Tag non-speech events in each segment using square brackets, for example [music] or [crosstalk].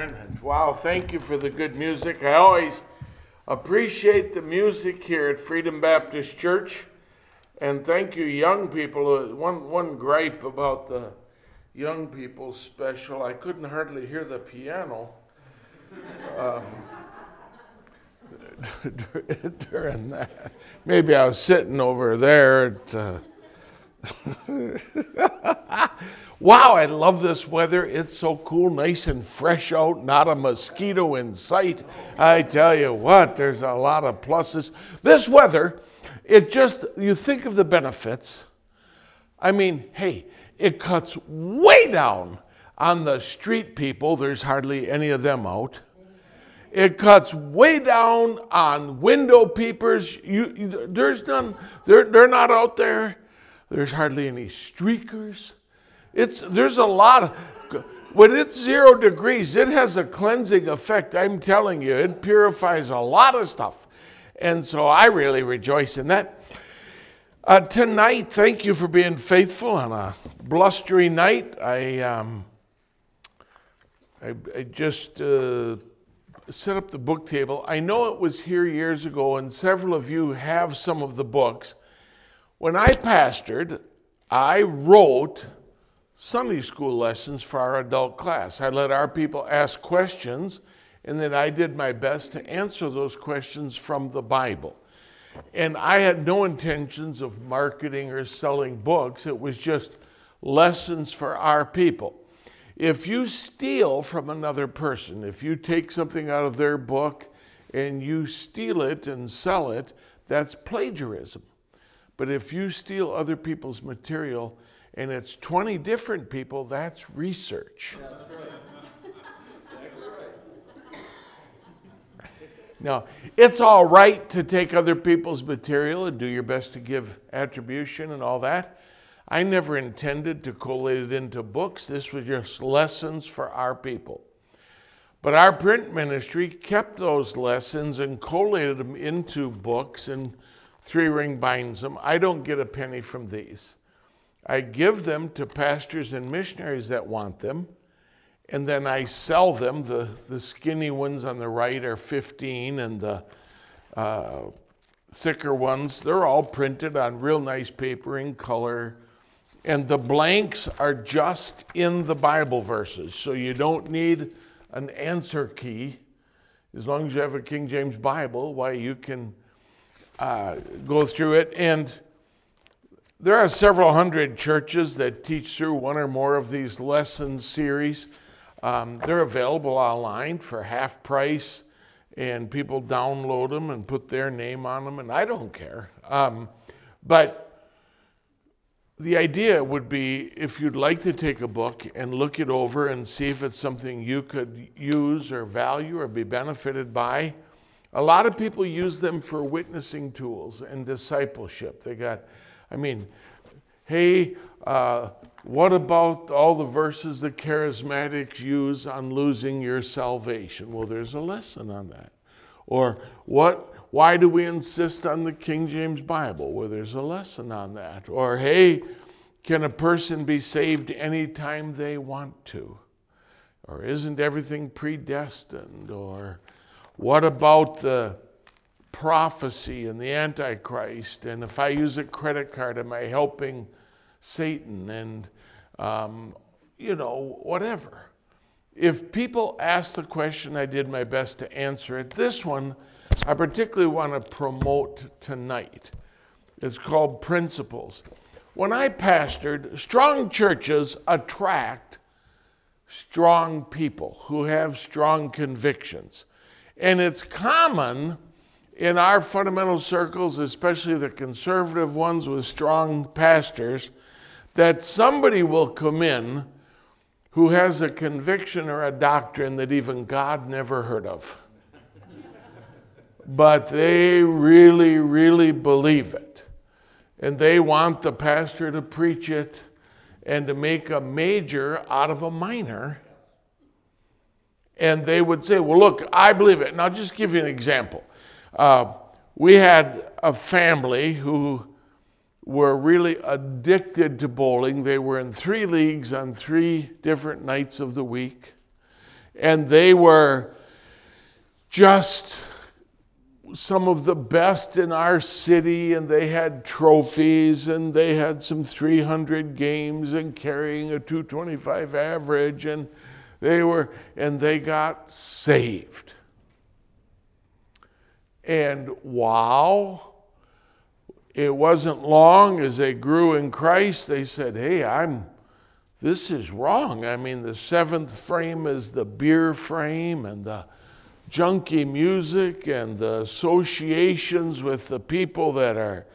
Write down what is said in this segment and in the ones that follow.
Aaron. And wow, thank you for the good music. I always appreciate the music here at Freedom Baptist Church. And thank you, young people. Uh, One, one gripe about the young people special I couldn't hardly hear the piano um, [laughs] during that. Maybe I was sitting over there at. Uh, [laughs] wow, I love this weather. It's so cool, nice and fresh out, not a mosquito in sight. I tell you what, there's a lot of pluses. This weather, it just, you think of the benefits. I mean, hey, it cuts way down on the street people. There's hardly any of them out. It cuts way down on window peepers. You, there's none. They're, they're not out there. There's hardly any streakers. It's, there's a lot of, when it's zero degrees, it has a cleansing effect. I'm telling you, it purifies a lot of stuff. And so I really rejoice in that. Uh, tonight, thank you for being faithful on a blustery night. I, um, I, I just uh, set up the book table. I know it was here years ago, and several of you have some of the books. When I pastored, I wrote Sunday school lessons for our adult class. I let our people ask questions, and then I did my best to answer those questions from the Bible. And I had no intentions of marketing or selling books, it was just lessons for our people. If you steal from another person, if you take something out of their book and you steal it and sell it, that's plagiarism. But if you steal other people's material and it's 20 different people, that's research. That's right. [laughs] Exactly right. Now, it's all right to take other people's material and do your best to give attribution and all that. I never intended to collate it into books. This was just lessons for our people. But our print ministry kept those lessons and collated them into books and three ring binds them. I don't get a penny from these. I give them to pastors and missionaries that want them, and then I sell them. The, the skinny ones on the right are 15, and the uh, thicker ones, they're all printed on real nice paper in color. And the blanks are just in the Bible verses, so you don't need an answer key. As long as you have a King James Bible, why you can uh, go through it. And there are several hundred churches that teach through one or more of these lesson series. Um, they're available online for half price, and people download them and put their name on them, and I don't care. Um, but the idea would be if you'd like to take a book and look it over and see if it's something you could use or value or be benefited by a lot of people use them for witnessing tools and discipleship. They got, I mean, hey, uh, what about all the verses the charismatics use on losing your salvation? Well, there's a lesson on that. Or what? Why do we insist on the King James Bible? Well, there's a lesson on that. Or hey, can a person be saved anytime they want to? Or isn't everything predestined? Or what about the prophecy and the Antichrist? And if I use a credit card, am I helping Satan? And, um, you know, whatever. If people ask the question, I did my best to answer it. This one, I particularly want to promote tonight. It's called Principles. When I pastored, strong churches attract strong people who have strong convictions. And it's common in our fundamental circles, especially the conservative ones with strong pastors, that somebody will come in who has a conviction or a doctrine that even God never heard of. but they really, really believe it. And they want the pastor to preach it and to make a major out of a minor and they would say, Well, look, I believe it. And I'll just give you an example. Uh, we had a family who were really addicted to bowling. They were in three leagues on three different nights of the week. And they were just some of the best in our city, and they had trophies, and they had some 300 games and carrying a 225 average, and they were, and they got saved. And wow, it wasn't long as they grew in Christ, they said, Hey, I'm, this is wrong. I mean, the seventh frame is the beer frame, and the junky music and the associations with the people that are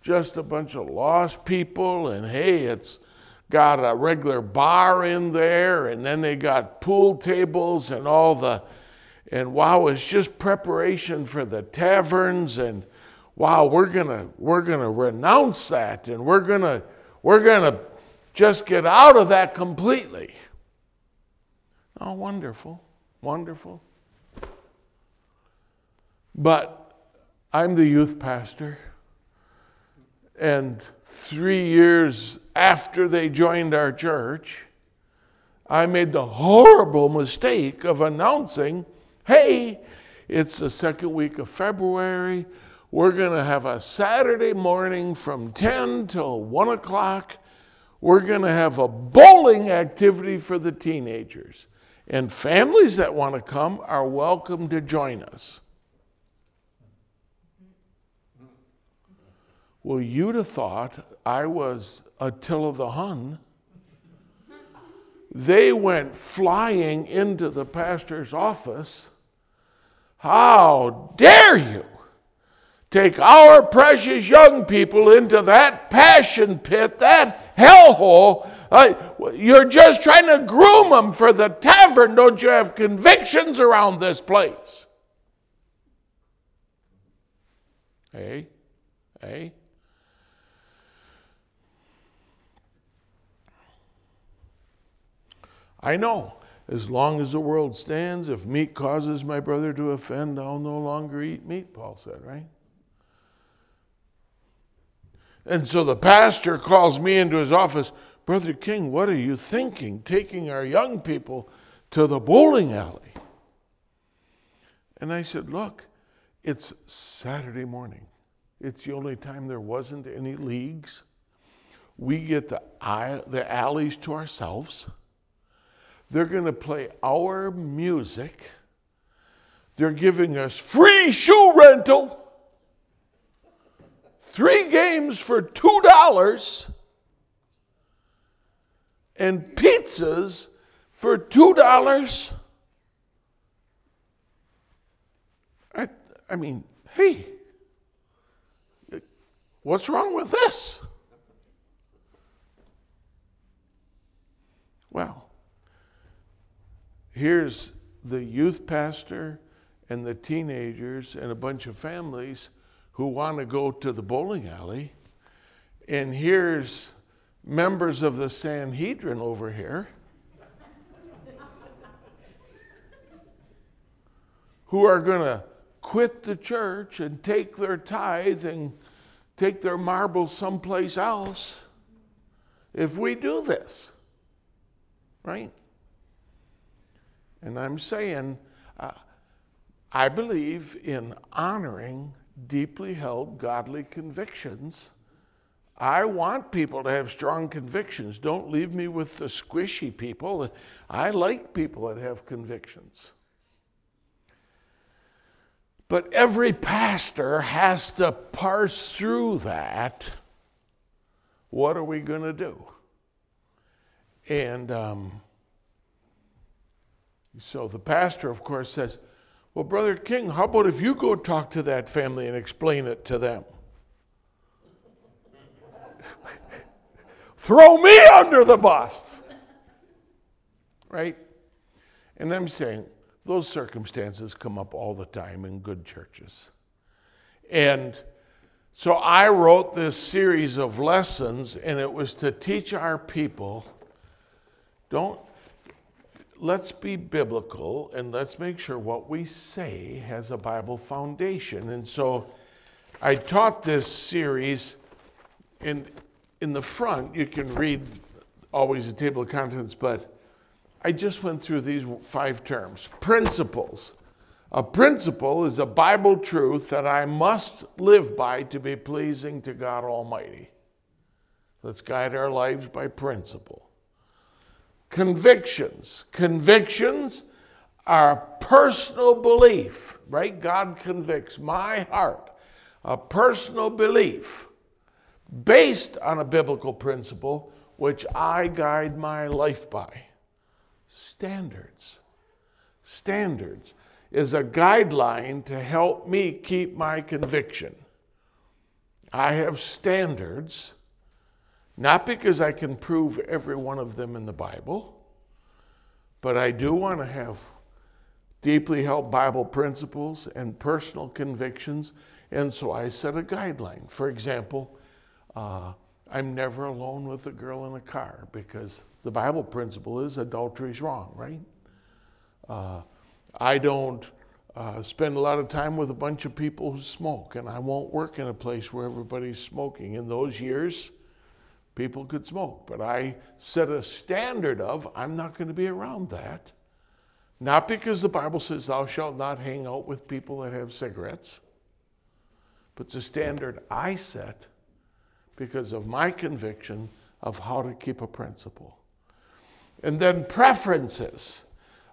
just a bunch of lost people. And hey, it's got a regular bar in there, and then they got pool tables and all the, and wow, it's just preparation for the taverns. And wow, we're gonna we're gonna renounce that, and we're gonna we're gonna just get out of that completely. Oh, wonderful, wonderful. But I'm the youth pastor. And three years after they joined our church, I made the horrible mistake of announcing hey, it's the second week of February. We're going to have a Saturday morning from 10 till 1 o'clock. We're going to have a bowling activity for the teenagers. And families that want to come are welcome to join us. Well, you'd have thought I was Attila the Hun. They went flying into the pastor's office. How dare you take our precious young people into that passion pit, that hellhole? Uh, you're just trying to groom them for the tavern. Don't you have convictions around this place? Hey, hey. I know, as long as the world stands, if meat causes my brother to offend, I'll no longer eat meat, Paul said, right? And so the pastor calls me into his office, Brother King, what are you thinking, taking our young people to the bowling alley? And I said, Look, it's Saturday morning. It's the only time there wasn't any leagues. We get the, the alleys to ourselves. They're going to play our music. They're giving us free shoe rental. Three games for $2 and pizzas for $2. I, I mean, hey, what's wrong with this? Well, here's the youth pastor and the teenagers and a bunch of families who want to go to the bowling alley. And here's members of the Sanhedrin over here [laughs] who are going to quit the church and take their tithe and take their marbles someplace else if we do this. Right? And I'm saying, uh, I believe in honoring deeply held godly convictions. I want people to have strong convictions. Don't leave me with the squishy people. I like people that have convictions. But every pastor has to parse through that. What are we going to do? And um, so the pastor, of course, says, Well, Brother King, how about if you go talk to that family and explain it to them? Throw me under the bus. Right? And I'm saying those circumstances come up all the time in good churches. And so I wrote this series of lessons, and it was to teach our people don't let's be biblical and let's make sure what we say has a Bible foundation. And so I taught this series in in the front you can read always a table of contents, but I just went through these five terms principles. A principle is a Bible truth that I must live by to be pleasing to God Almighty. Let's guide our lives by principle. Convictions. Convictions are personal belief, right? God convicts my heart. A personal belief based on a biblical principle which I guide my life by. Standards. Standards is a guideline to help me keep my conviction. I have standards, not because I can prove every one of them in the Bible, but I do want to have deeply held Bible principles and personal convictions, and so I set a guideline. For example, uh, I'm never alone with a girl in a car because the Bible principle is adultery is wrong, right? Uh, I don't uh, spend a lot of time with a bunch of people who smoke, and I won't work in a place where everybody's smoking. In those years, people could smoke, but I set a standard of I'm not going to be around that. Not because the Bible says thou shalt not hang out with people that have cigarettes, but it's a standard I set because of my conviction of how to keep a principle. And then preferences.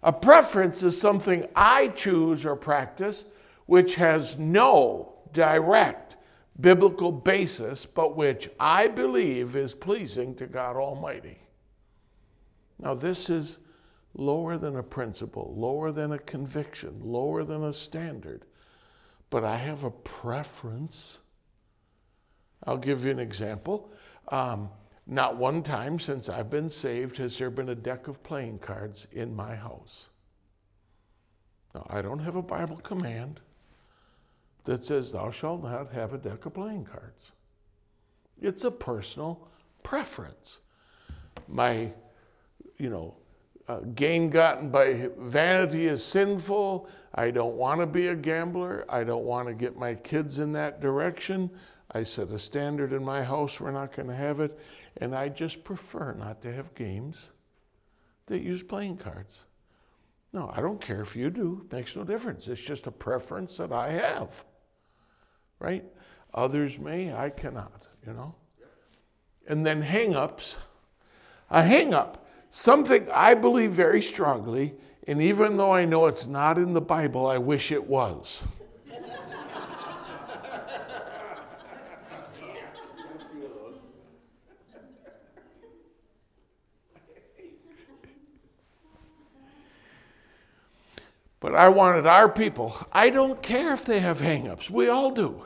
A preference is something I choose or practice which has no direct biblical basis, but which I believe is pleasing to God Almighty. Now, this is lower than a principle, lower than a conviction, lower than a standard, but I have a preference. I'll give you an example. Um, not one time since I've been saved has there been a deck of playing cards in my house. Now, I don't have a Bible command that says, Thou shalt not have a deck of playing cards. It's a personal preference. My, you know, uh, gain gotten by vanity is sinful. I don't want to be a gambler. I don't want to get my kids in that direction. I set a standard in my house, we're not going to have it. And I just prefer not to have games that use playing cards. No, I don't care if you do. It makes no difference. It's just a preference that I have. Right? Others may, I cannot, you know? And then hang ups. A hang up, something I believe very strongly, and even though I know it's not in the Bible, I wish it was. But I wanted our people, I don't care if they have hangups, we all do.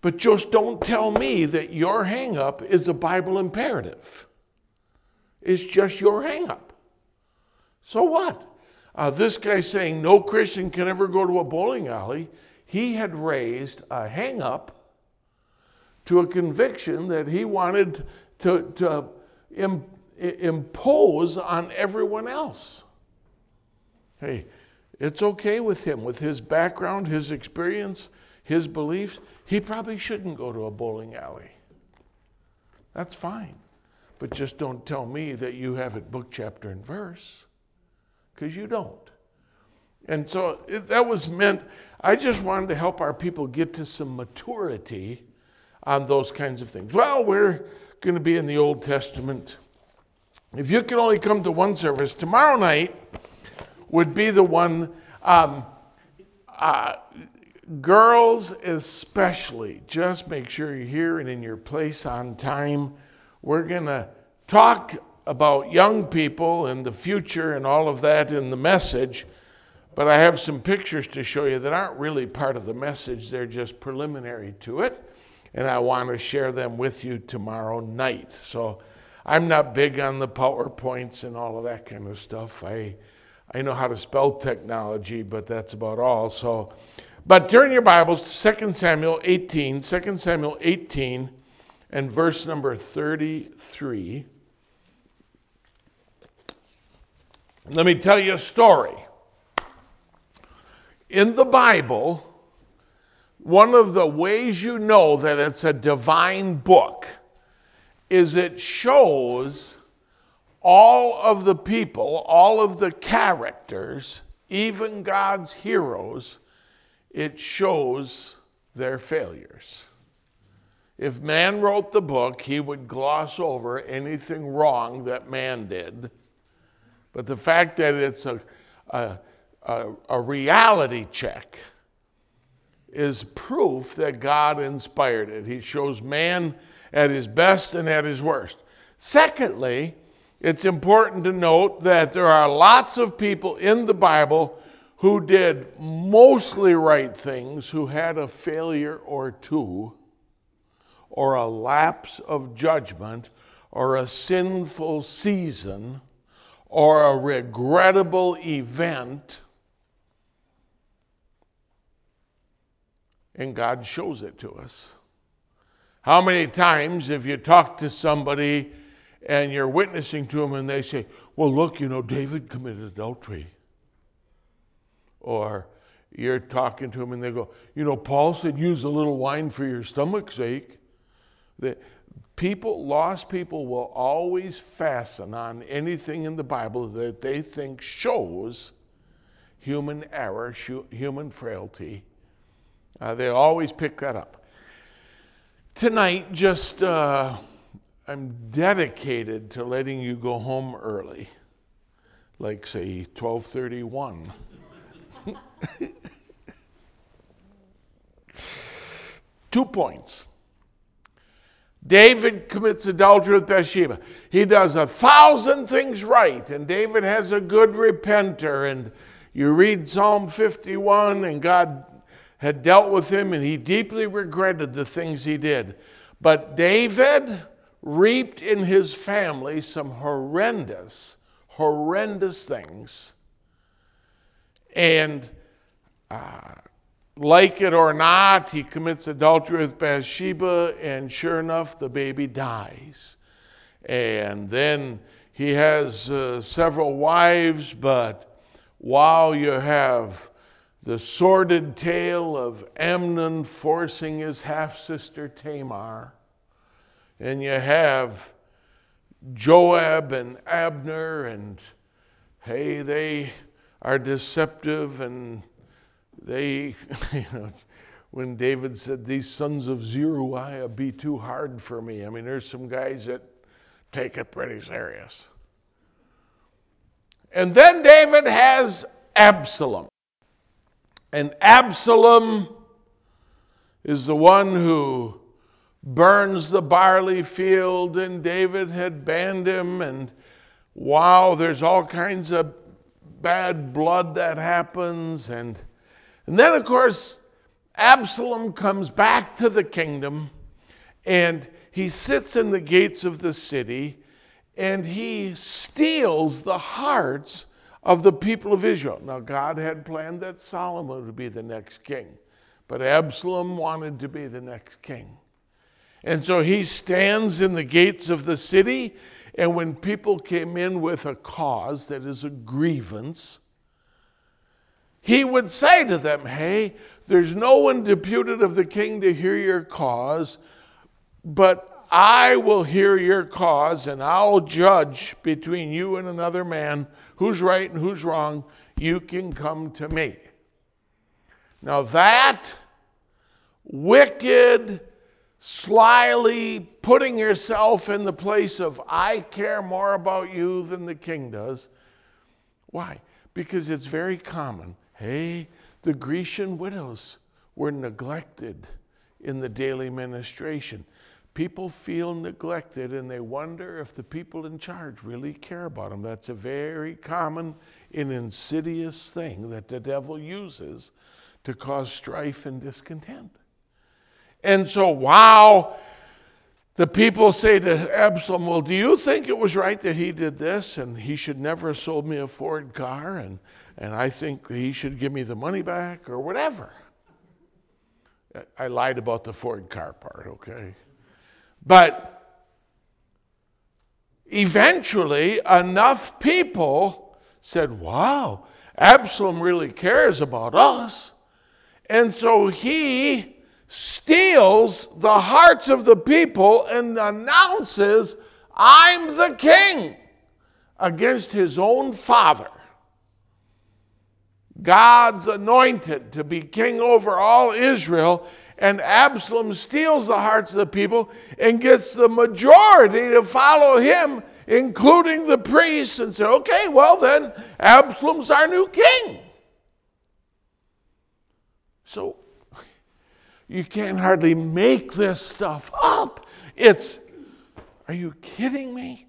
But just don't tell me that your hangup is a Bible imperative. It's just your hangup. So what? Uh, this guy saying no Christian can ever go to a bowling alley, he had raised a hangup to a conviction that he wanted to, to Im- impose on everyone else. Hey, it's okay with him, with his background, his experience, his beliefs. He probably shouldn't go to a bowling alley. That's fine. But just don't tell me that you have it book, chapter, and verse, because you don't. And so that was meant, I just wanted to help our people get to some maturity on those kinds of things. Well, we're going to be in the Old Testament. If you can only come to one service, tomorrow night, would be the one, um, uh, girls especially, just make sure you're here and in your place on time. We're going to talk about young people and the future and all of that in the message, but I have some pictures to show you that aren't really part of the message, they're just preliminary to it, and I want to share them with you tomorrow night. So I'm not big on the PowerPoints and all of that kind of stuff. I I know how to spell technology, but that's about all. So, but turn your Bibles to 2 Samuel 18, 2 Samuel 18, and verse number 33. Let me tell you a story. In the Bible, one of the ways you know that it's a divine book is it shows all of the people, all of the characters, even God's heroes, it shows their failures. If man wrote the book, he would gloss over anything wrong that man did. But the fact that it's a, a, a, a reality check is proof that God inspired it. He shows man at his best and at his worst. Secondly, it's important to note that there are lots of people in the Bible who did mostly right things who had a failure or two, or a lapse of judgment, or a sinful season, or a regrettable event. And God shows it to us. How many times have you talked to somebody and you're witnessing to them and they say, Well, look, you know, David committed adultery? Or you're talking to them and they go, You know, Paul said use a little wine for your stomach's sake. That people, lost people, will always fasten on anything in the Bible that they think shows human error, human frailty. Uh, they always pick that up. Tonight, just. Uh, I'm dedicated to letting you go home early, like say 1231. [laughs] Two points. David commits adultery with Bathsheba. He does a thousand things right, and David has a good repenter. And you read Psalm 51, and God had dealt with him, and he deeply regretted the things he did. But David, reaped in his family some horrendous, horrendous things. And uh, like it or not, he commits adultery with Bathsheba, and sure enough, the baby dies. And then he has uh, several wives, but while you have the sordid tale of Amnon forcing his half sister Tamar, and you have Joab and Abner, and hey, they are deceptive, and they, [laughs] you know, when David said, These sons of Zeruiah be too hard for me, I mean, there's some guys that take it pretty serious. And then David has Absalom. And Absalom is the one who burns the barley field, and David had banned him. And wow, there's all kinds of bad blood that happens. And, and then, of course, Absalom comes back to the kingdom and he sits in the gates of the city and he steals the hearts of the people of Israel. Now, God had planned that Solomon would be the next king, but Absalom wanted to be the next king. And so he stands in the gates of the city, and when people came in with a cause that is a grievance, he would say to them, Hey, there's no one deputed of the king to hear your cause, but I will hear your cause and I'll judge between you and another man who's right and who's wrong. You can come to me. Now, that wicked, slyly putting yourself in the place of, I care more about you than the king does. Why? Because it's very common. Hey, the Grecian widows were neglected in the daily ministration. People feel neglected and they wonder if the people in charge really care about them. That's a very common and insidious thing that the devil uses to cause strife and discontent. And so, wow, the people say to Absalom, Well, do you think it was right that he did this and he should never have sold me a Ford car and, and I think he should give me the money back or whatever? I lied about the Ford car part, okay? But eventually, enough people said, Wow, Absalom really cares about us. And so he steals the hearts of the people and announces, I'm the king. against his own father, God's anointed to be king over all Israel, and Absalom steals the hearts of the people and gets the majority to follow him, including the priests, and say, okay, well then, Absalom's our new king. So you can't hardly make this stuff up. It's, are you kidding me?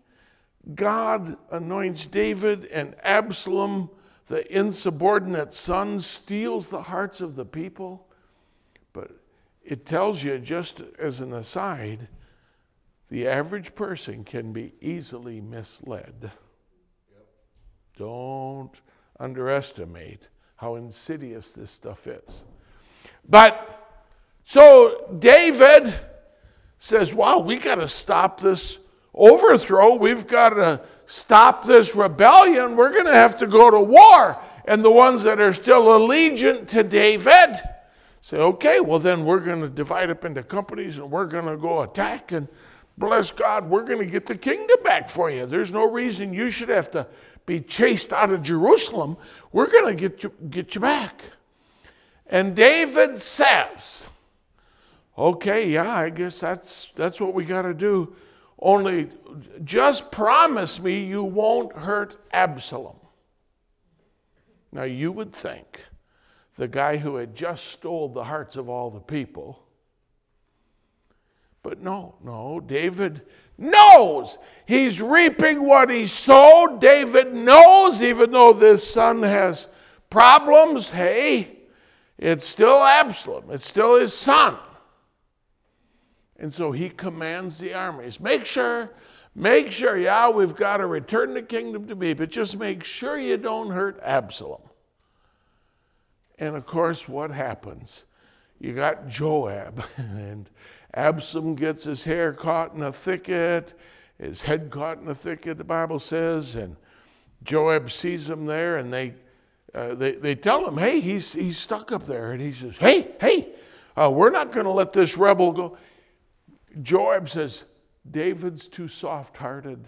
God anoints David, and Absalom, the insubordinate son, steals the hearts of the people. But it tells you, just as an aside, the average person can be easily misled. Don't underestimate how insidious this stuff is. But so David says, Wow, we got to stop this overthrow. We've got to stop this rebellion. We're going to have to go to war. And the ones that are still allegiant to David say, Okay, well, then we're going to divide up into companies and we're going to go attack. And bless God, we're going to get the kingdom back for you. There's no reason you should have to be chased out of Jerusalem. We're going to get you, get you back. And David says, Okay, yeah, I guess that's, that's what we got to do. Only just promise me you won't hurt Absalom. Now, you would think the guy who had just stole the hearts of all the people, but no, no, David knows he's reaping what he sowed. David knows, even though this son has problems, hey, it's still Absalom, it's still his son. And so he commands the armies make sure, make sure, yeah, we've got to return the kingdom to me, but just make sure you don't hurt Absalom. And of course, what happens? You got Joab, [laughs] and Absalom gets his hair caught in a thicket, his head caught in a thicket, the Bible says, and Joab sees him there, and they, uh, they, they tell him, hey, he's, he's stuck up there. And he says, hey, hey, uh, we're not going to let this rebel go. Joab says, David's too soft hearted.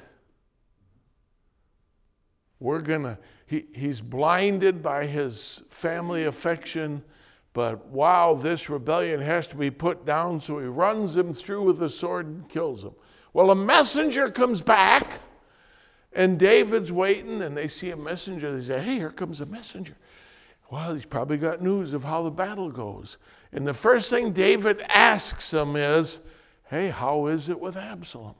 We're going to, he, he's blinded by his family affection, but wow, this rebellion has to be put down, so he runs him through with a sword and kills him. Well, a messenger comes back, and David's waiting, and they see a messenger. They say, Hey, here comes a messenger. Well, he's probably got news of how the battle goes. And the first thing David asks him is, Hey, how is it with Absalom?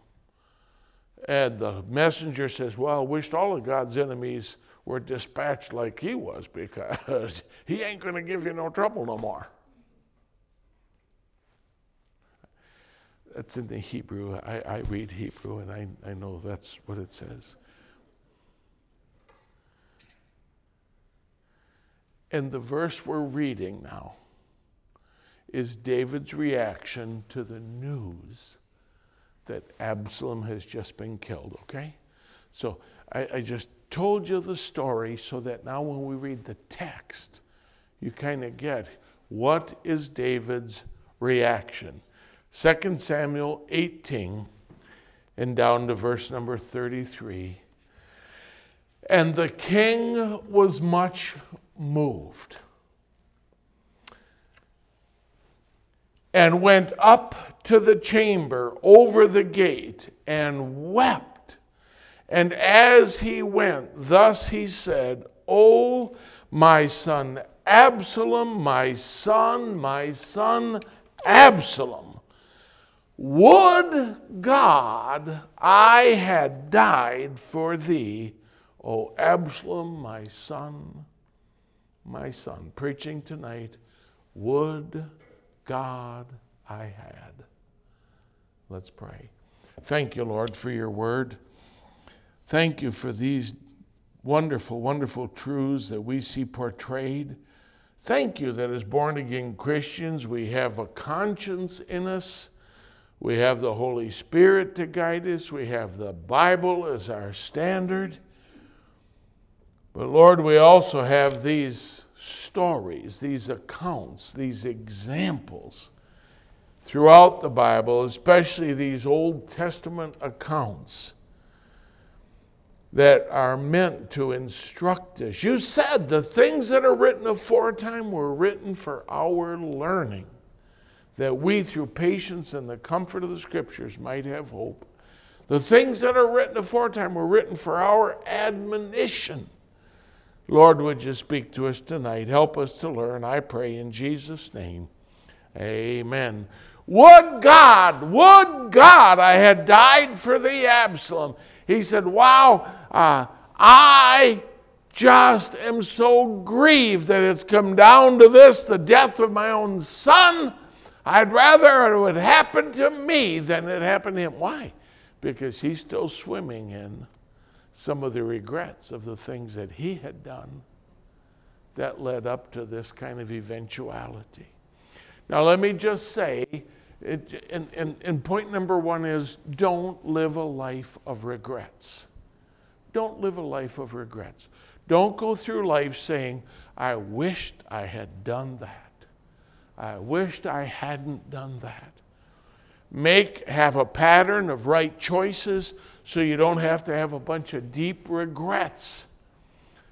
And the messenger says, Well, I wished all of God's enemies were dispatched like he was because [laughs] he ain't going to give you no trouble no more. That's in the Hebrew. I, I read Hebrew and I, I know that's what it says. And the verse we're reading now is David's reaction to the news that Absalom has just been killed, okay? So I, I just told you the story so that now when we read the text, you kind of get what is David's reaction. 2 Samuel 18 and down to verse number 33. And the king was much moved and went up to the chamber over the gate and wept. And as he went, thus he said, O my son Absalom, my son, my son Absalom, would God I had died for thee, O Absalom, my son, my son. Preaching tonight, would God I had. Let's pray. Thank you, Lord, for your word. Thank you for these wonderful, wonderful truths that we see portrayed. Thank you that as born again Christians, we have a conscience in us. We have the Holy Spirit to guide us. We have the Bible as our standard. But Lord, we also have these stories, these accounts, these examples throughout the Bible, especially these Old Testament accounts, that are meant to instruct us. You said the things that are written aforetime were written for our learning, that we, through patience and the comfort of the scriptures, might have hope. The things that are written aforetime were written for our admonition. Lord, would you speak to us tonight? Help us to learn, I pray, in Jesus' name. Amen. Would God, would God I had died for thee, Absalom. He said, Wow, uh, I just am so grieved that it's come down to this the death of my own son. I'd rather it would happen to me than it happened to him. Why? Because he's still swimming in some of the regrets of the things that he had done that led up to this kind of eventuality. Now, let me just say, it, and, and, and point number one is don't live a life of regrets. Don't live a life of regrets. Don't go through life saying, I wished I had done that. I wished I hadn't done that. Make, have a pattern of right choices so you don't have to have a bunch of deep regrets.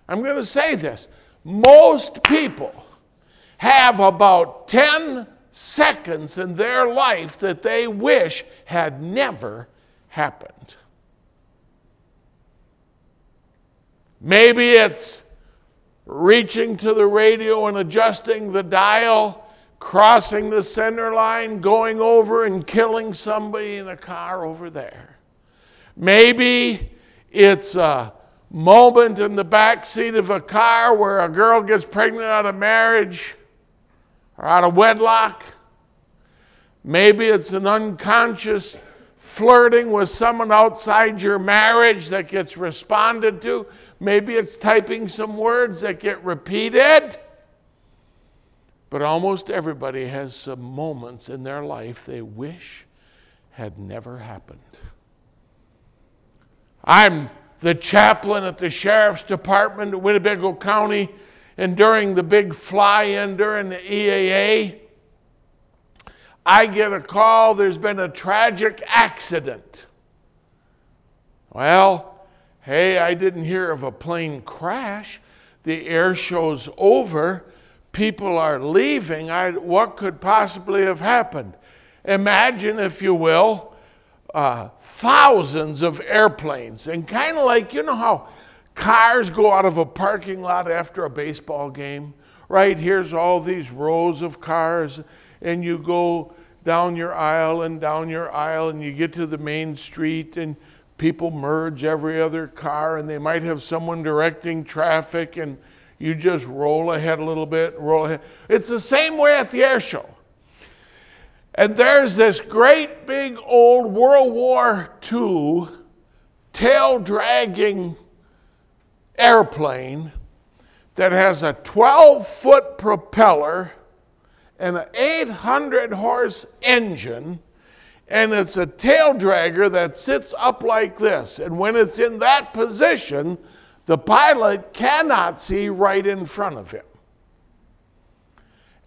I'm going to say this most people have about 10 seconds in their life that they wish had never happened. Maybe it's reaching to the radio and adjusting the dial, crossing the center line, going over and killing somebody in a car over there. Maybe it's a moment in the back seat of a car where a girl gets pregnant out of marriage or out of wedlock. Maybe it's an unconscious flirting with someone outside your marriage that gets responded to. Maybe it's typing some words that get repeated. But almost everybody has some moments in their life they wish had never happened. I'm the chaplain at the sheriff's department of Winnebago County, and during the big fly in during the EAA, I get a call there's been a tragic accident. Well, hey, I didn't hear of a plane crash. The air show's over. People are leaving. I, what could possibly have happened? Imagine, if you will, uh, thousands of airplanes. And kind of like, you know how cars go out of a parking lot after a baseball game? Right? Here's all these rows of cars, and you go down your aisle and down your aisle, and you get to the main street, and people merge every other car, and they might have someone directing traffic, and you just roll ahead a little bit, roll ahead. It's the same way at the air show. And there's this great big old World War II tail dragging airplane that has a 12 foot propeller and an 800 horse engine. And it's a tail dragger that sits up like this. And when it's in that position, the pilot cannot see right in front of him.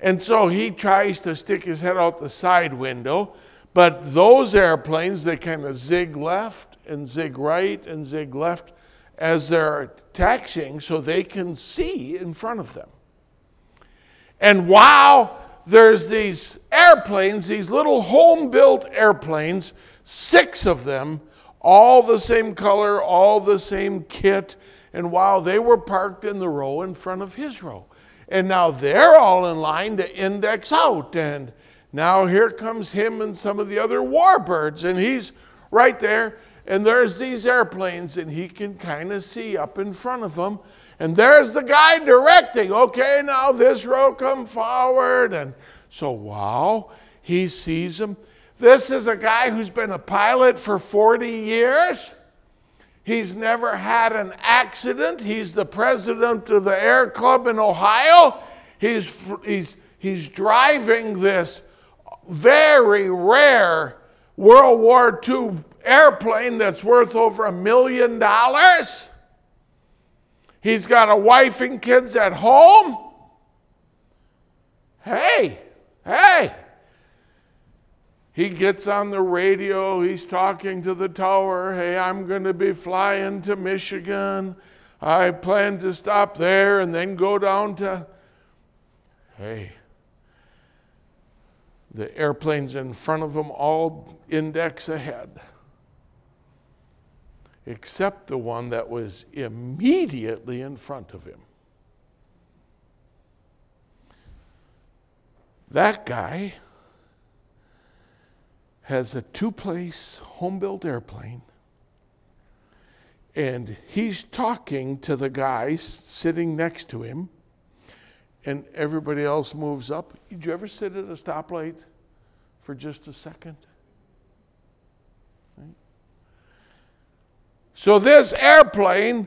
And so he tries to stick his head out the side window. But those airplanes, they kind of zig left and zig right and zig left as they're taxiing so they can see in front of them. And while there's these airplanes, these little home built airplanes, six of them, all the same color, all the same kit, and while they were parked in the row in front of his row. And now they're all in line to index out. And now here comes him and some of the other warbirds, and he's right there. And there's these airplanes, and he can kind of see up in front of him. And there's the guy directing. Okay, now this row come forward. And so, wow, he sees them. This is a guy who's been a pilot for 40 years. He's never had an accident. He's the president of the Air Club in Ohio. He's, he's, he's driving this very rare World War II airplane that's worth over a million dollars. He's got a wife and kids at home. Hey. He gets on the radio, he's talking to the tower. Hey, I'm going to be flying to Michigan. I plan to stop there and then go down to. Hey, the airplanes in front of him all index ahead, except the one that was immediately in front of him. That guy has a two place home built airplane, and he's talking to the guys sitting next to him, and everybody else moves up. Did you ever sit at a stoplight for just a second? So this airplane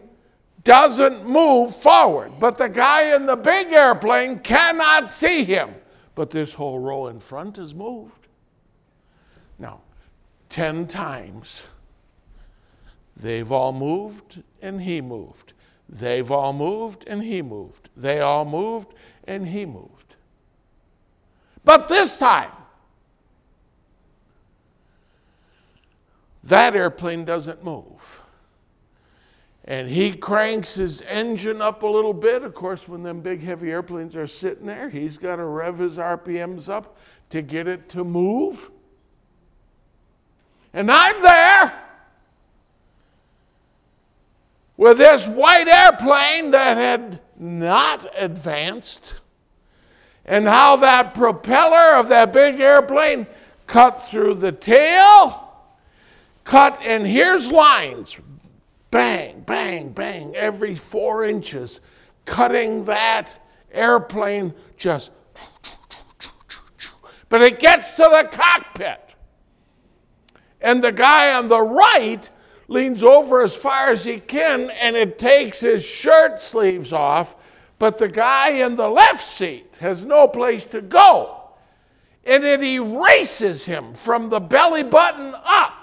doesn't move forward, but the guy in the big airplane cannot see him. But this whole row in front is moved. Now, 10 times they've all moved and he moved. They've all moved and he moved. They all moved and he moved. But this time, that airplane doesn't move. And he cranks his engine up a little bit. Of course, when them big heavy airplanes are sitting there, he's got to rev his RPMs up to get it to move. And I'm there with this white airplane that had not advanced, and how that propeller of that big airplane cut through the tail, cut, and here's lines bang, bang, bang, every four inches, cutting that airplane just. But it gets to the cockpit. And the guy on the right leans over as far as he can and it takes his shirt sleeves off, but the guy in the left seat has no place to go. And it erases him from the belly button up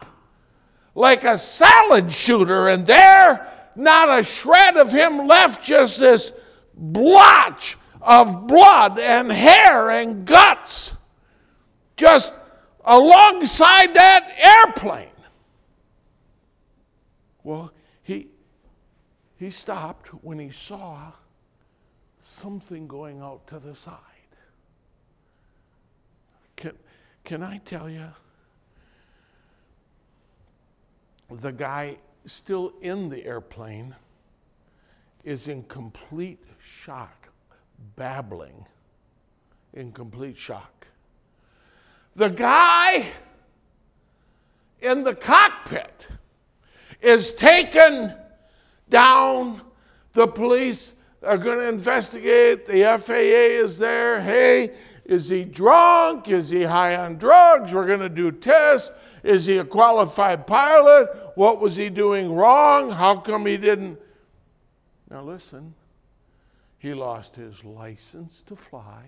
like a salad shooter, and there, not a shred of him left, just this blotch of blood and hair and guts. Just alongside that airplane. Well, he, he stopped when he saw something going out to the side. Can, can I tell you? The guy still in the airplane is in complete shock, babbling, in complete shock. The guy in the cockpit is taken down. The police are going to investigate. The FAA is there. Hey, is he drunk? Is he high on drugs? We're going to do tests. Is he a qualified pilot? What was he doing wrong? How come he didn't? Now, listen, he lost his license to fly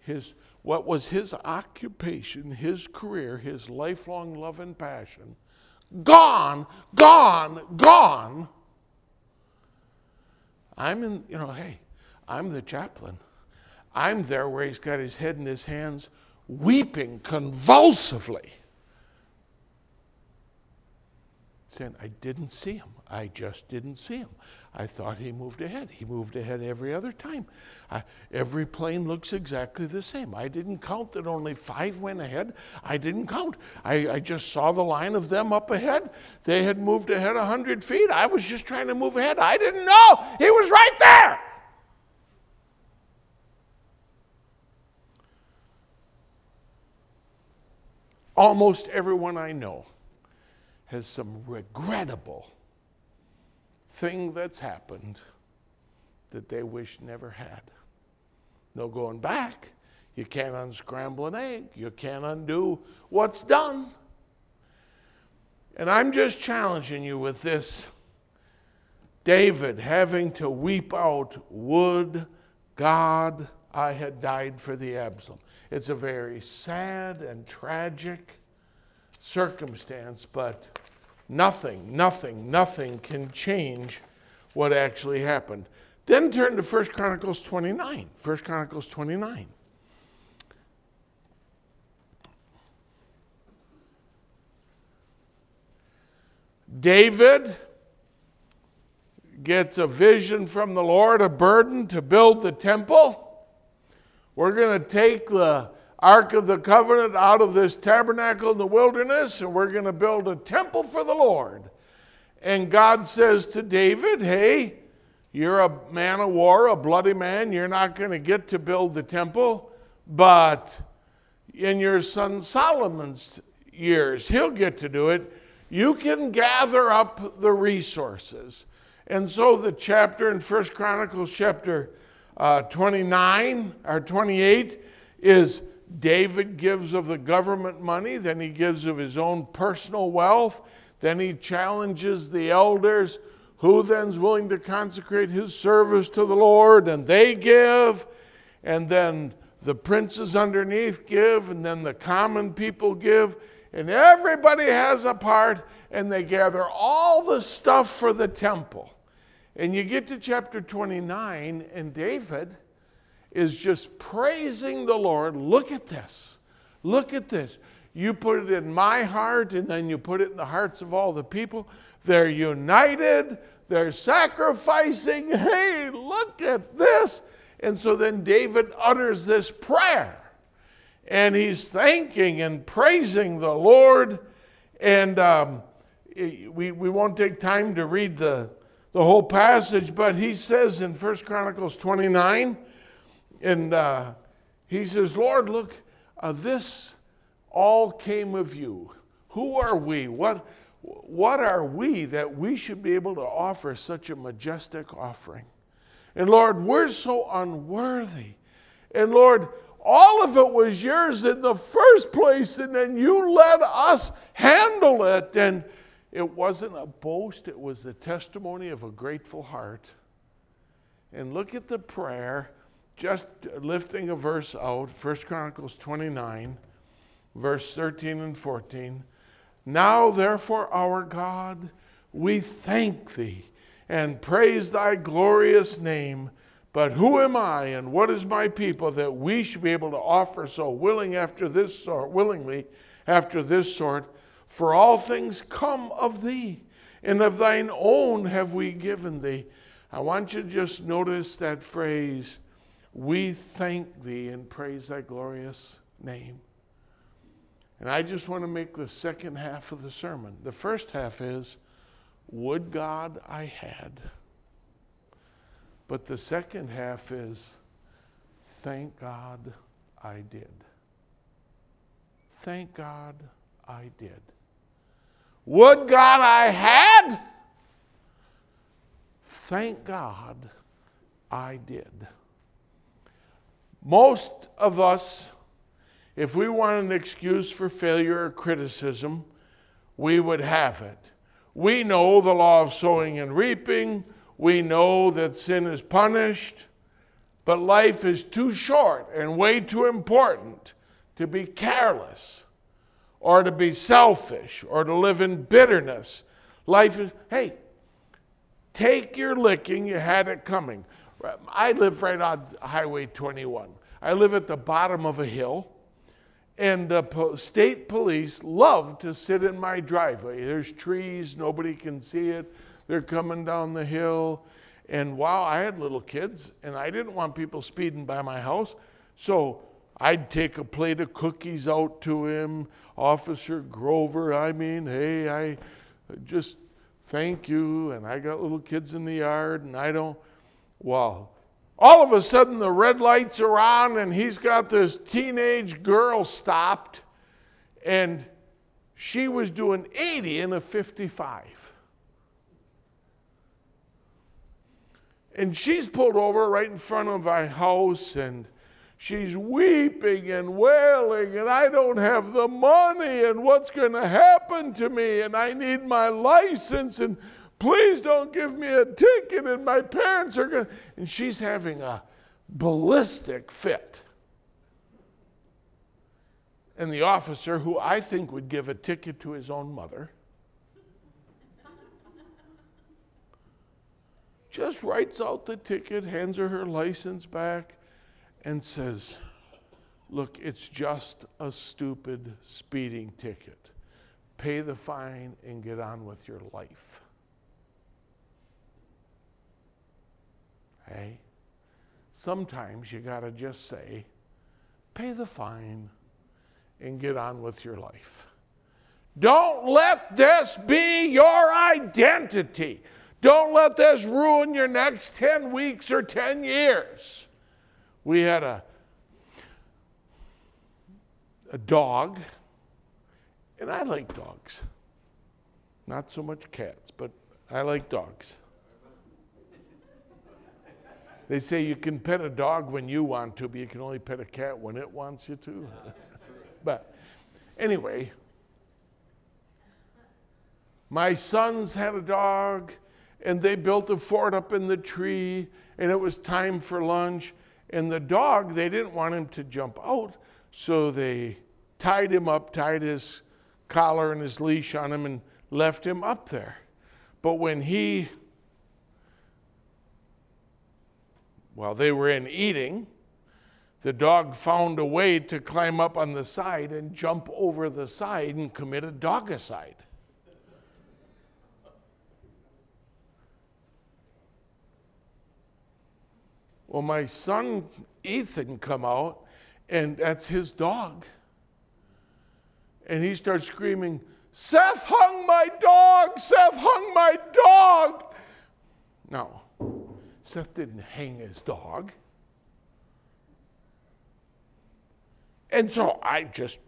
his, what was his occupation, his career, his lifelong love and passion, gone, gone, gone. I'm in, you know, hey, I'm the chaplain. I'm there where he's got his head in his hands, weeping convulsively saying, I didn't see him. I just didn't see him. I thought he moved ahead. He moved ahead every other time. Every plane looks exactly the same. I didn't count that only five went ahead. I didn't count. I, I just saw the line of them up ahead. They had moved ahead 100 feet. I was just trying to move ahead. I didn't know. He was right there. Almost everyone I know has some regrettable thing that's happened that they wish never had. No going back. You can't unscramble an egg. You can't undo what's done. And I'm just challenging you with this. David having to weep out, Would God I had died for thee Absalom. It's a very sad and tragic circumstance but nothing nothing nothing can change what actually happened then turn to first chronicles twenty-nine. First chronicles twenty nine david gets a vision from the lord a burden to build the temple we're going to take the Ark of the Covenant out of this tabernacle in the wilderness, and we're going to build a temple for the Lord. And God says to David, Hey, you're a man of war, a bloody man. You're not going to get to build the temple, but in your son Solomon's years, he'll get to do it. You can gather up the resources. And so the chapter in First Chronicles, chapter uh, 29 or 28, is David gives of the government money, then he gives of his own personal wealth, then he challenges the elders who then's willing to consecrate his service to the Lord, and they give, and then the princes underneath give, and then the common people give, and everybody has a part, and they gather all the stuff for the temple. And you get to chapter 29, and David is just praising the Lord. Look at this. Look at this. You put it in my heart, and then you put it in the hearts of all the people. They're united, they're sacrificing. Hey, look at this. And so then David utters this prayer, and he's thanking and praising the Lord. And um, we, we won't take time to read the, the whole passage, but he says in 1 Chronicles 29, and uh, he says, Lord, look, uh, this all came of you. Who are we? What, what are we that we should be able to offer such a majestic offering? And Lord, we're so unworthy. And Lord, all of it was yours in the first place, and then you let us handle it. And it wasn't a boast, it was the testimony of a grateful heart. And look at the prayer, just lifting a verse out, 1 Chronicles 29, verse 13 and 14. Now, therefore, our God, we thank thee and praise thy glorious name. But who am I and what is my people that we should be able to offer so willing after this sort, willingly after this sort? For all things come of thee, and of thine own have we given thee. I want you to just notice that phrase, we thank thee and praise thy glorious name. And I just want to make the second half of the sermon. The first half is, Would God I had. But the second half is, Thank God I did. Thank God I did. Would God I had. Thank God I did. Most of us if we want an excuse for failure or criticism, we would have it. We know the law of sowing and reaping. We know that sin is punished. But life is too short and way too important to be careless or to be selfish or to live in bitterness. Life is, hey, take your licking, you had it coming. I live right on Highway 21. I live at the bottom of a hill. And the state police love to sit in my driveway. There's trees, nobody can see it. They're coming down the hill. And wow, I had little kids, and I didn't want people speeding by my house. So I'd take a plate of cookies out to him. Officer Grover, I mean, hey, I just thank you. And I got little kids in the yard, and I don't, well, all of a sudden, the red lights are on, and he's got this teenage girl stopped, and she was doing 80 in a 55. And she's pulled over right in front of my house, and she's weeping and wailing, and I don't have the money, and what's going to happen to me, and I need my license, and Please don't give me a ticket, and my parents are going to. And she's having a ballistic fit. And the officer, who I think would give a ticket to his own mother, just writes out the ticket, hands her her license back, and says, Look, it's just a stupid speeding ticket. pay the fine and get on with your life. Hey? Sometimes you got to just say, pay the fine and get on with your life. Don't let this be your identity. Don't let this ruin your next 10 weeks or 10 years. We had a, a dog, and I like dogs. Not so much cats, but I like dogs. They say you can pet a dog when you want to, but you can only pet a cat when it wants you to. [laughs] but anyway, my sons had a dog, and they built a fort up in the tree, and it was time for lunch. And the dog, they didn't want him to jump out, so they tied him up, tied his collar and his leash on him, and left him up there. But when he While they were in eating, the dog found a way to climb up on the side and jump over the side and commit a dogicide. Well, my son Ethan come out, and that's his dog. And he starts screaming, Seth hung my dog! Seth hung my dog! No. Seth didn't hang his dog. And so I just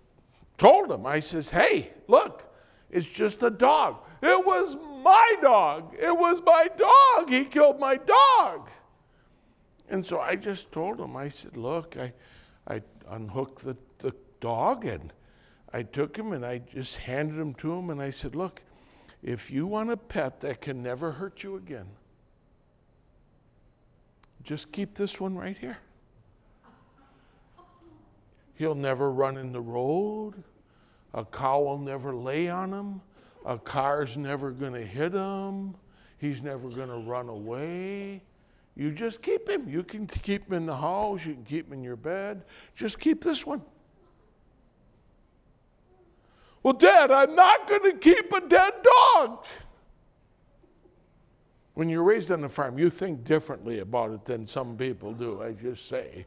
told him, I says, hey, look, it's just a dog. It was my dog. It was my dog. He killed my dog. And so I just told him, I said, look, I, I unhooked the, the dog and I took him and I just handed him to him and I said, look, if you want a pet that can never hurt you again, just keep this one right here. He'll never run in the road. A cow will never lay on him. A car's never going to hit him. He's never going to run away. You just keep him. You can keep him in the house. You can keep him in your bed. Just keep this one. Well, Dad, I'm not going to keep a dead dog. When you're raised on a farm, you think differently about it than some people do, I just say.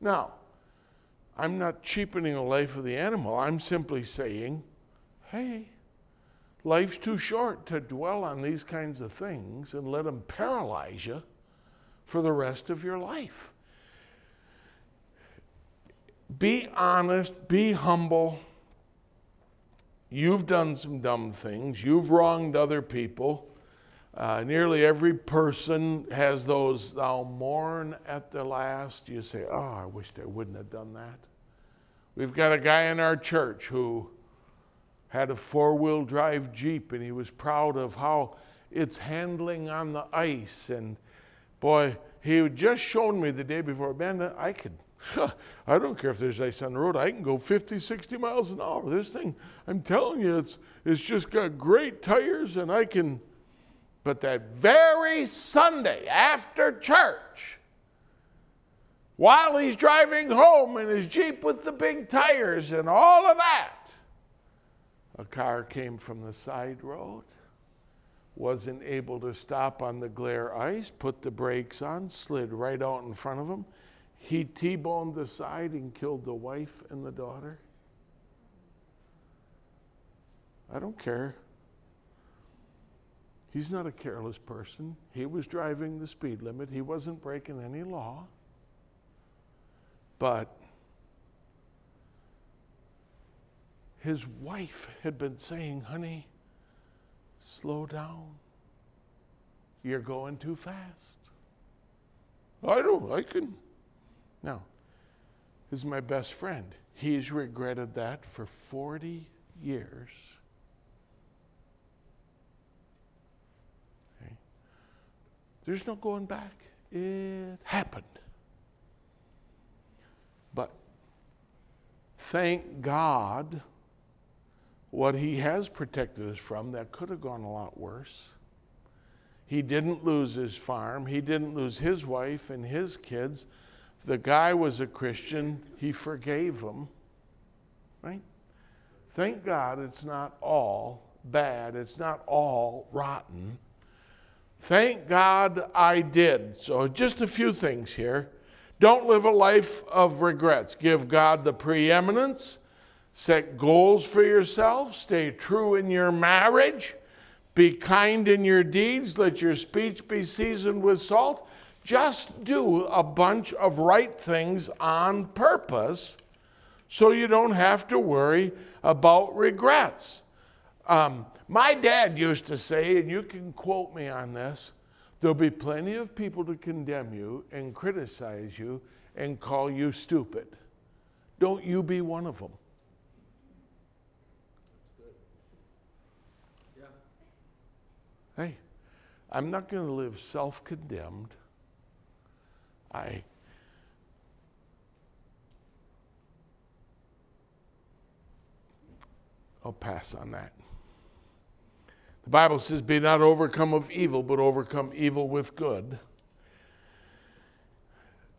Now, I'm not cheapening the life of the animal. I'm simply saying, hey, life's too short to dwell on these kinds of things and let them paralyze you for the rest of your life. Be honest, be humble You've done some dumb things. You've wronged other people. Uh, nearly every person has those, thou mourn at the last. You say, oh, I wished I wouldn't have done that. We've got a guy in our church who had a four wheel drive Jeep and he was proud of how it's handling on the ice. And boy, he had just shown me the day before, man, I could [laughs] I don't care if there's ice on the road. I can go 50, 60 miles an hour. This thing, I'm telling you, it's, it's just got great tires and I can. But that very Sunday after church, while he's driving home in his Jeep with the big tires and all of that, a car came from the side road, wasn't able to stop on the glare ice, put the brakes on, slid right out in front of him he T boned the side and killed the wife and the daughter. I don't care. He's not a careless person. He was driving the speed limit, he wasn't breaking any law. But his wife had been saying, honey, slow down. You're going too fast. I don't, I can. Now, this is my best friend. He's regretted that for 40 years. There's no going back. It happened. But thank God what He has protected us from that could have gone a lot worse. He didn't lose his farm, he didn't lose his wife and his kids the guy was a Christian, he forgave him. right? Thank God it's not all bad, it's not all rotten. Thank God I did. So, just a few things here. Don't live a life of regrets. Give God the preeminence. Set goals for yourself. Stay true in your marriage. Be kind in your deeds. Let your speech be seasoned with salt. Just do a bunch of right things on purpose so you don't have to worry about regrets. Um, my dad used to say, and you can quote me on this there'll be plenty of people to condemn you and criticize you and call you stupid. Don't you be one of them. Yeah. Hey, I'm not going to live self condemned. I I'll pass on that. The Bible says, Be not overcome of evil, but overcome evil with good.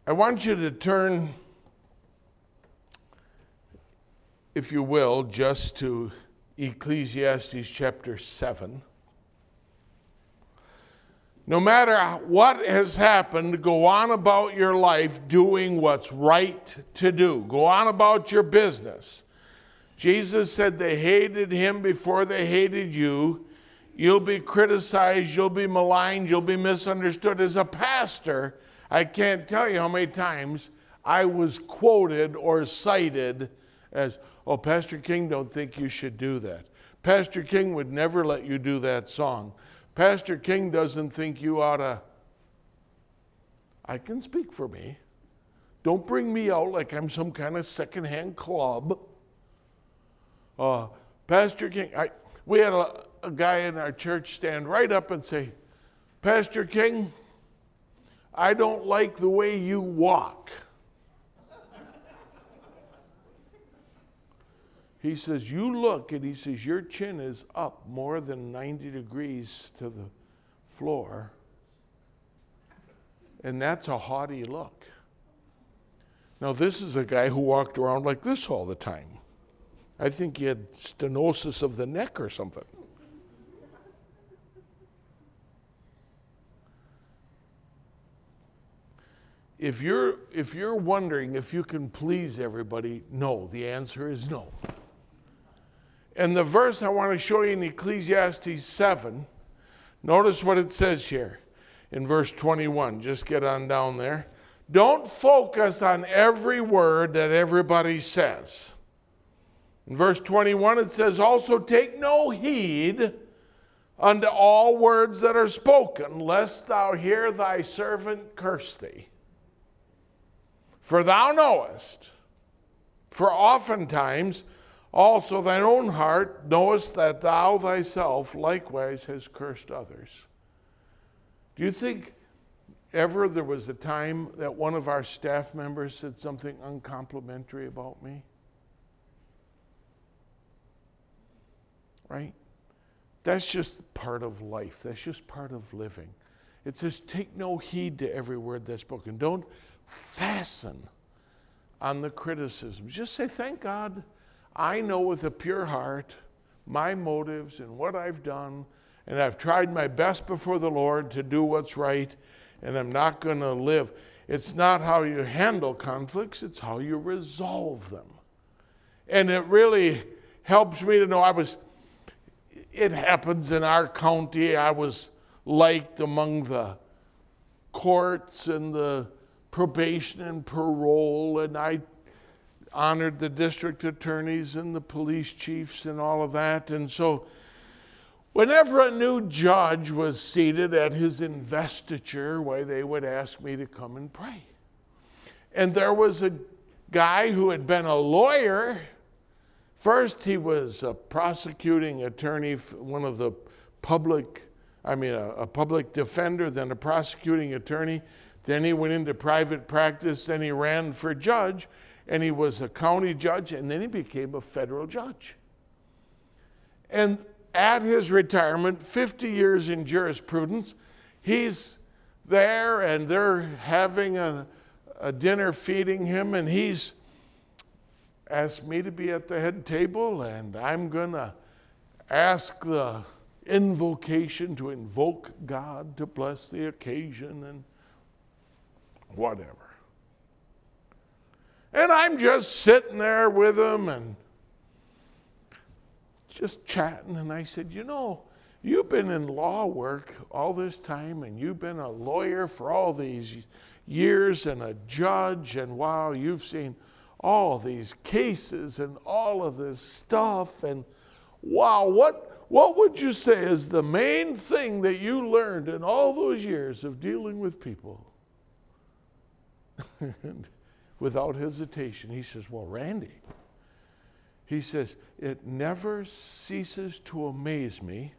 I want you to turn, if you will, just to Ecclesiastes chapter 7. No matter what has happened, go on about your life doing what's right to do. Go on about your business. Jesus said they hated him before they hated you. You'll be criticized, you'll be maligned, you'll be misunderstood. As a pastor, I can't tell you how many times I was quoted or cited as, oh, Pastor King don't think you should do that. Pastor King would never let you do that song. Pastor King doesn't think you ought to. I can speak for me. Don't bring me out like I'm some kind of secondhand club. Uh, Pastor King, I, we had a, a guy in our church stand right up and say, Pastor King, I don't like the way you walk. He says, You look, and he says, Your chin is up more than 90 degrees to the floor. And that's a haughty look. Now, this is a guy who walked around like this all the time. I think he had stenosis of the neck or something. If you're, if you're wondering if you can please everybody, no, the answer is no. And the verse I want to show you in Ecclesiastes 7, notice what it says here in verse 21. Just get on down there. Don't focus on every word that everybody says. In verse 21, it says, Also take no heed unto all words that are spoken, lest thou hear thy servant curse thee. For thou knowest, for oftentimes also thine own heart knowest that thou thyself likewise hast cursed others. Do you think ever there was a time that one of our staff members said something uncomplimentary about me? right? That's just part of life. That's just part of living. It says, take no heed to every word that's spoken. Don't fasten on the criticism. Just say, thank God, I know with a pure heart my motives and what I've done, and I've tried my best before the Lord to do what's right, and I'm not going to live. It's not how you handle conflicts, it's how you resolve them. And it really helps me to know I was it happens in our county. I was liked among the courts and the probation and parole, and I honored the district attorneys and the police chiefs and all of that. And so, whenever a new judge was seated at his investiture, why they would ask me to come and pray. And there was a guy who had been a lawyer First, he was a prosecuting attorney, one of the public, I mean, a, a, public defender, then a prosecuting attorney. Then he went into private practice, then he ran for judge, and he was a county judge, and then he became a federal judge. And at his retirement, 50 years in jurisprudence, he's there and they're having a, a dinner feeding him, and he's asked me to be at the head table, and I'm going to ask the invocation to invoke God to bless the occasion and whatever. And I'm just sitting there with him and just chatting. And I said, You know, you've been in law work all this time, and you've been a lawyer for all these years and a judge, and wow, you've seen all these cases and all of this stuff. And wow, what, what would you say is the main thing that you learned in all those years of dealing with people? [laughs] without hesitation, he says, Well, Randy, he says, it never ceases to amaze me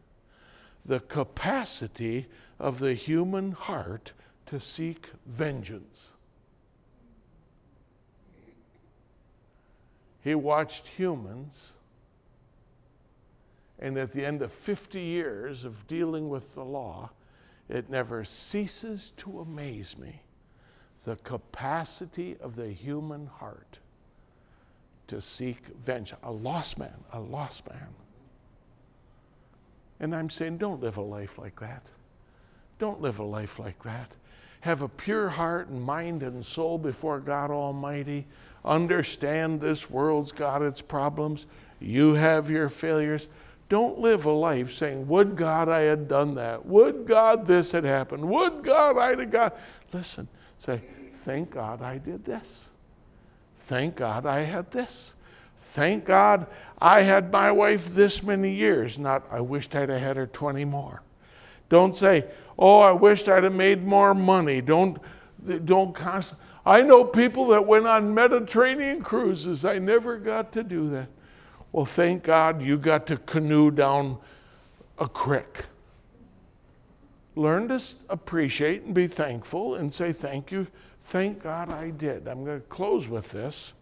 the capacity of the human heart to seek vengeance. He watched humans, and at the end of 50 years of dealing with the law, it never ceases to amaze me the capacity of the human heart to seek vengeance. A lost man, a lost man. And I'm saying, don't live a life like that. Don't live a life like that. Have a pure heart and mind and soul before God Almighty. Understand this world's got its problems. You have your failures. Don't live a life saying, Would God I had done that? Would God this had happened? Would God I'd have got. Listen, say, Thank God I did this. Thank God I had this. Thank God I had my wife this many years, not I wished I'd have had her 20 more. Don't say, oh, I wished I'd have made more money. Don't, don't const- I know people that went on Mediterranean cruises. I never got to do that. Well, thank God you got to canoe down a creek. Learn to appreciate and be thankful and say thank you Thank God I did. I'm going to close with this.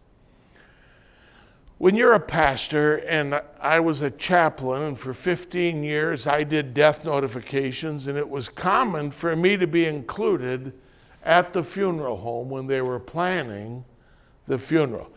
When you're a pastor, and I was a chaplain, and for 15 years I did death notifications, and it was common for me to be included at the funeral home when they were planning the funeral.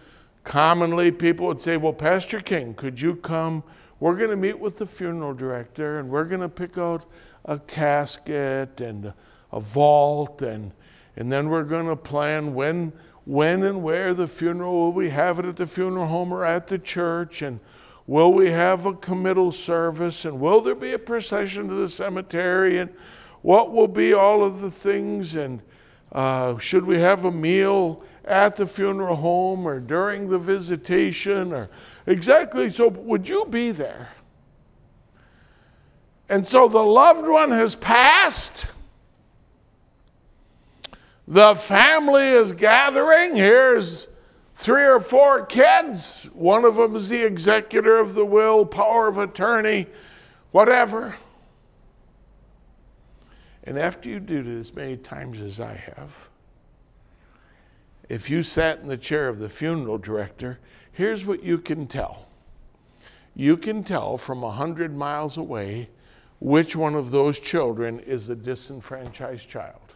Commonly, people would say, Well, Pastor King, could you come? We're going to meet with the funeral director, and we're going to pick out a casket and a vault and and then we're going to plan when, when and where the funeral will we have it at the funeral home or at the church, and will we have a committal service, and will there be a procession to the cemetery, and what will be all of the things, and uh, should we have a meal at the funeral home or during the visitation, or exactly so? Would you be there? And so the loved one has passed the family is gathering. Here's three or four kids. One of them is the executor of the will, power of attorney, whatever. And after you do it as many times as I have, if you sat in the chair of the funeral director, here's what you can tell. You can tell from a hundred miles away which one of those children is a disenfranchised child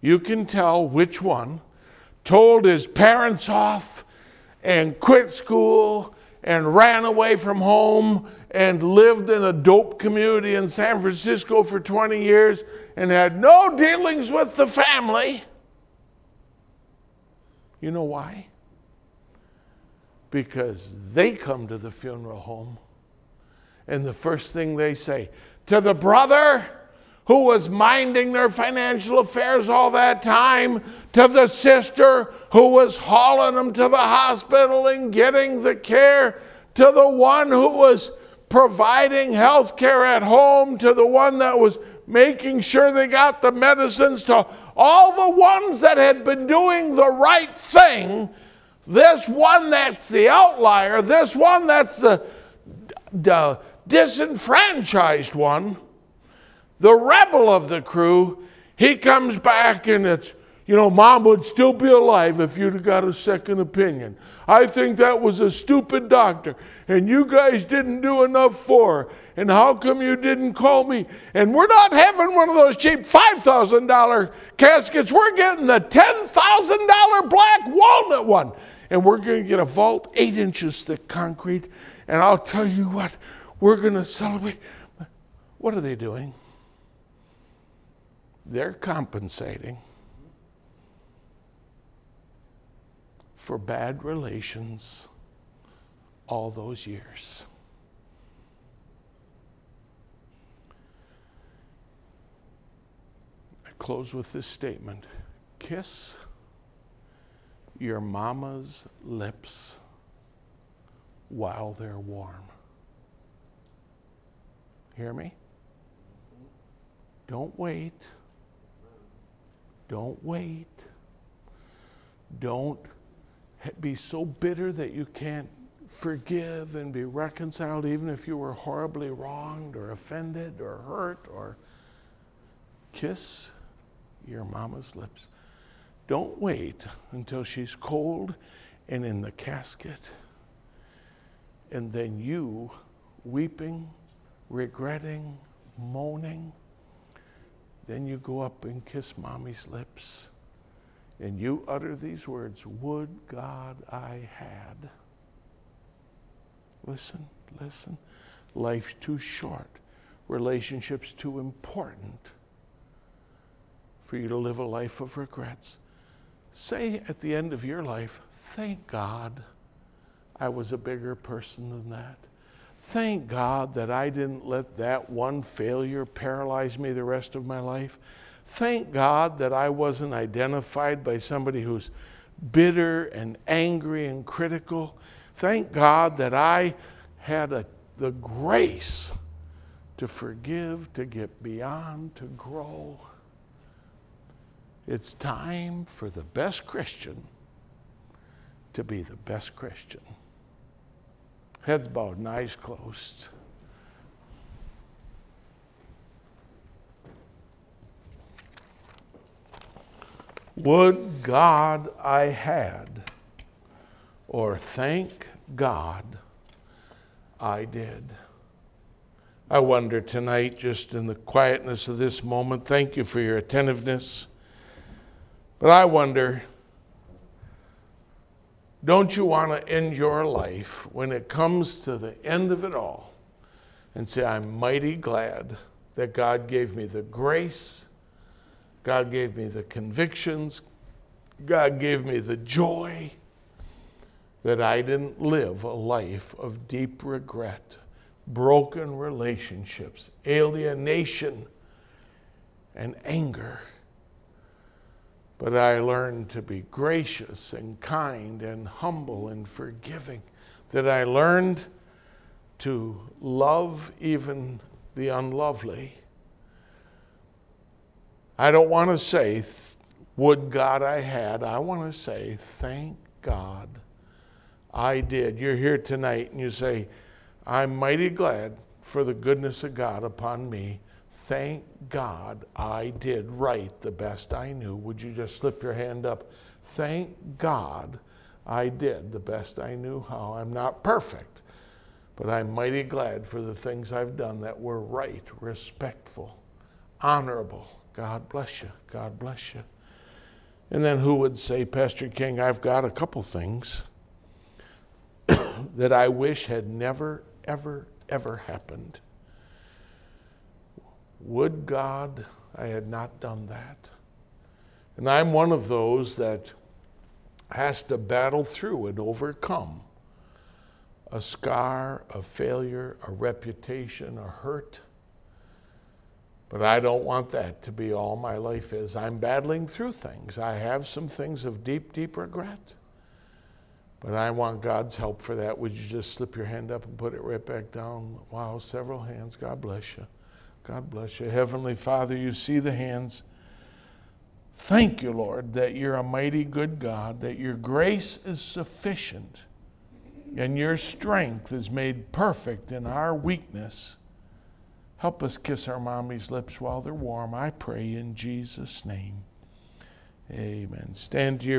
you can tell which one told his parents off and quit school and ran away from home and lived in a dope community in San Francisco for 20 years and had no dealings with the family. You know why? Because they come to the funeral home and the first thing they say to the brother, who was minding their financial affairs all that time, to the sister who was hauling them to the hospital and getting the care, to the one who was providing health care at home, to the one that was making sure they got the medicines, to all the ones that had been doing the right thing. This one that's the outlier, this one that's the, the disenfranchised one the rebel of the crew, he comes back and it's, you know, mom would still be alive if you'd have got a second opinion. I think that was a stupid doctor, and you guys didn't do enough for her. And how come you didn't call me? And we're not having one of those cheap $5,000 caskets. We're getting the $10,000 black walnut one. and we're going to get a vault eight inches thick concrete, and I'll tell you what, we're going to celebrate. What are they doing? They're compensating for bad relations all those years. I close with this statement Kiss your mama's lips while they're warm. Hear me? Don't wait. Don't wait. Don't be so bitter that you can't forgive and be reconciled, even if you were horribly wronged or offended or hurt or kiss your mama's lips. Don't wait until she's cold and in the casket. And then you, weeping, regretting, moaning, then you go up and kiss mommy's lips. And you utter these words Would God I had. Listen, listen. Life's too short, relationships too important for you to live a life of regrets. Say at the end of your life, Thank God I was a bigger person than that. Thank God that I didn't let that one failure paralyze me the rest of my life. Thank God that I wasn't identified by somebody who's bitter and angry and critical. Thank God that I had a, the grace to forgive, to get beyond, to grow. It's time for the best Christian to be the best Christian. Heads bowed and eyes closed. Would God I had, or thank God I did. I wonder tonight, just in the quietness of this moment, thank you for your attentiveness. But I wonder, don't you want to end your life when it comes to the end of it all and say, I'm mighty glad that God gave me the grace, God gave me the convictions, God gave me the joy that I didn't live a life of deep regret, broken relationships, alienation, and anger but I learned to be gracious and kind and humble and forgiving. That I learned to love even the unlovely. I don't want to say, would God I had. I want to say, thank God I did. You're here tonight and you say, I'm mighty glad for the goodness of God upon me Thank God I did right the best I knew. Would you just slip your hand up? Thank God I did the best I knew how. I'm not perfect, but I'm mighty glad for the things I've done that were right, respectful, honorable. God bless you. God bless you. And then who would say, Pastor King, I've got a couple things [coughs] that I wish had never, ever, ever happened. Would God I had not done that? And I'm one of those that has to battle through and overcome a scar, a failure, a reputation, a hurt. But I don't want that to be all my life is. I'm battling through things. I have some things of deep, deep regret. But I want God's help for that. Would you just slip your hand up and put it right back down? Wow, several hands. God bless you. God bless you. Heavenly Father, you see the hands. Thank you, Lord, that you're a mighty good God, that your grace is sufficient and your strength is made perfect in our weakness. Help us kiss our mommy's lips while they're warm. I pray in Jesus' name. Amen. Stand to your